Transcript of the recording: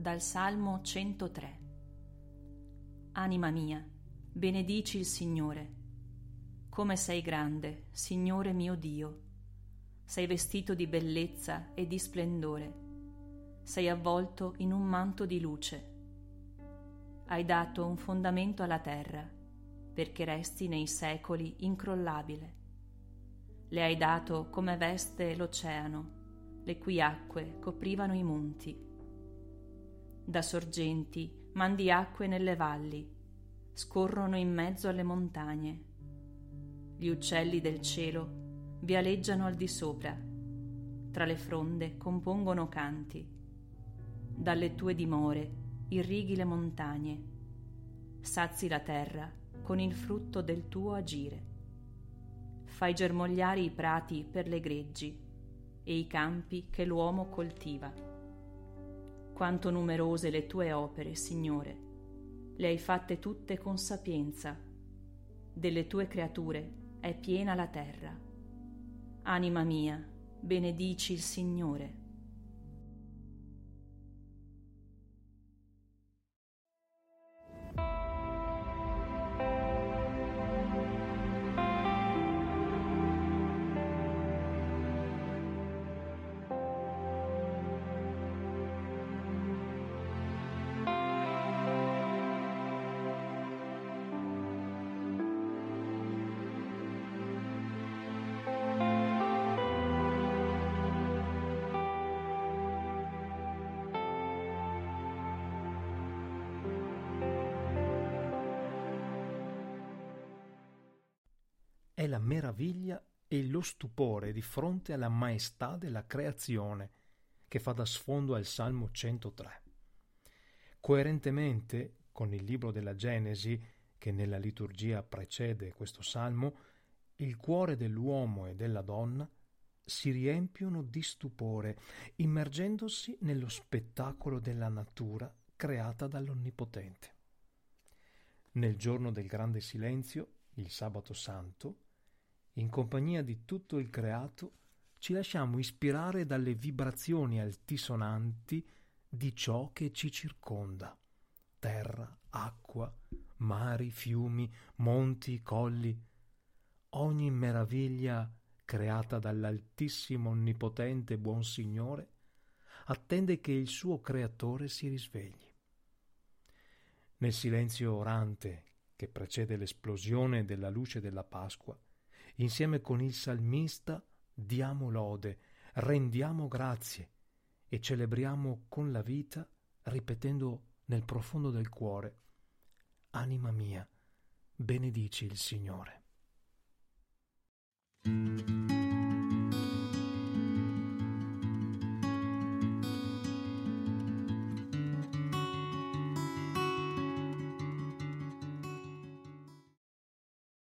Dal Salmo 103 Anima mia, benedici il Signore. Come sei grande, Signore mio Dio. Sei vestito di bellezza e di splendore. Sei avvolto in un manto di luce. Hai dato un fondamento alla terra, perché resti nei secoli incrollabile. Le hai dato come veste l'oceano le cui acque coprivano i monti. Da sorgenti mandi acque nelle valli, scorrono in mezzo alle montagne. Gli uccelli del cielo vi aleggiano al di sopra, tra le fronde compongono canti. Dalle tue dimore irrighi le montagne, sazi la terra con il frutto del tuo agire. Fai germogliare i prati per le greggi e i campi che l'uomo coltiva. Quanto numerose le tue opere, Signore, le hai fatte tutte con sapienza. Delle tue creature è piena la terra. Anima mia, benedici il Signore. È la meraviglia e lo stupore di fronte alla maestà della creazione che fa da sfondo al Salmo 103. Coerentemente con il libro della Genesi, che nella liturgia precede questo salmo, il cuore dell'uomo e della donna si riempiono di stupore, immergendosi nello spettacolo della natura creata dall'Onnipotente. Nel giorno del grande silenzio, il sabato santo, in compagnia di tutto il creato, ci lasciamo ispirare dalle vibrazioni altisonanti di ciò che ci circonda. Terra, acqua, mari, fiumi, monti, colli. Ogni meraviglia creata dall'Altissimo Onnipotente Buon Signore attende che il suo Creatore si risvegli. Nel silenzio orante che precede l'esplosione della luce della Pasqua, insieme con il salmista diamo lode, rendiamo grazie e celebriamo con la vita, ripetendo nel profondo del cuore, Anima mia, benedici il Signore.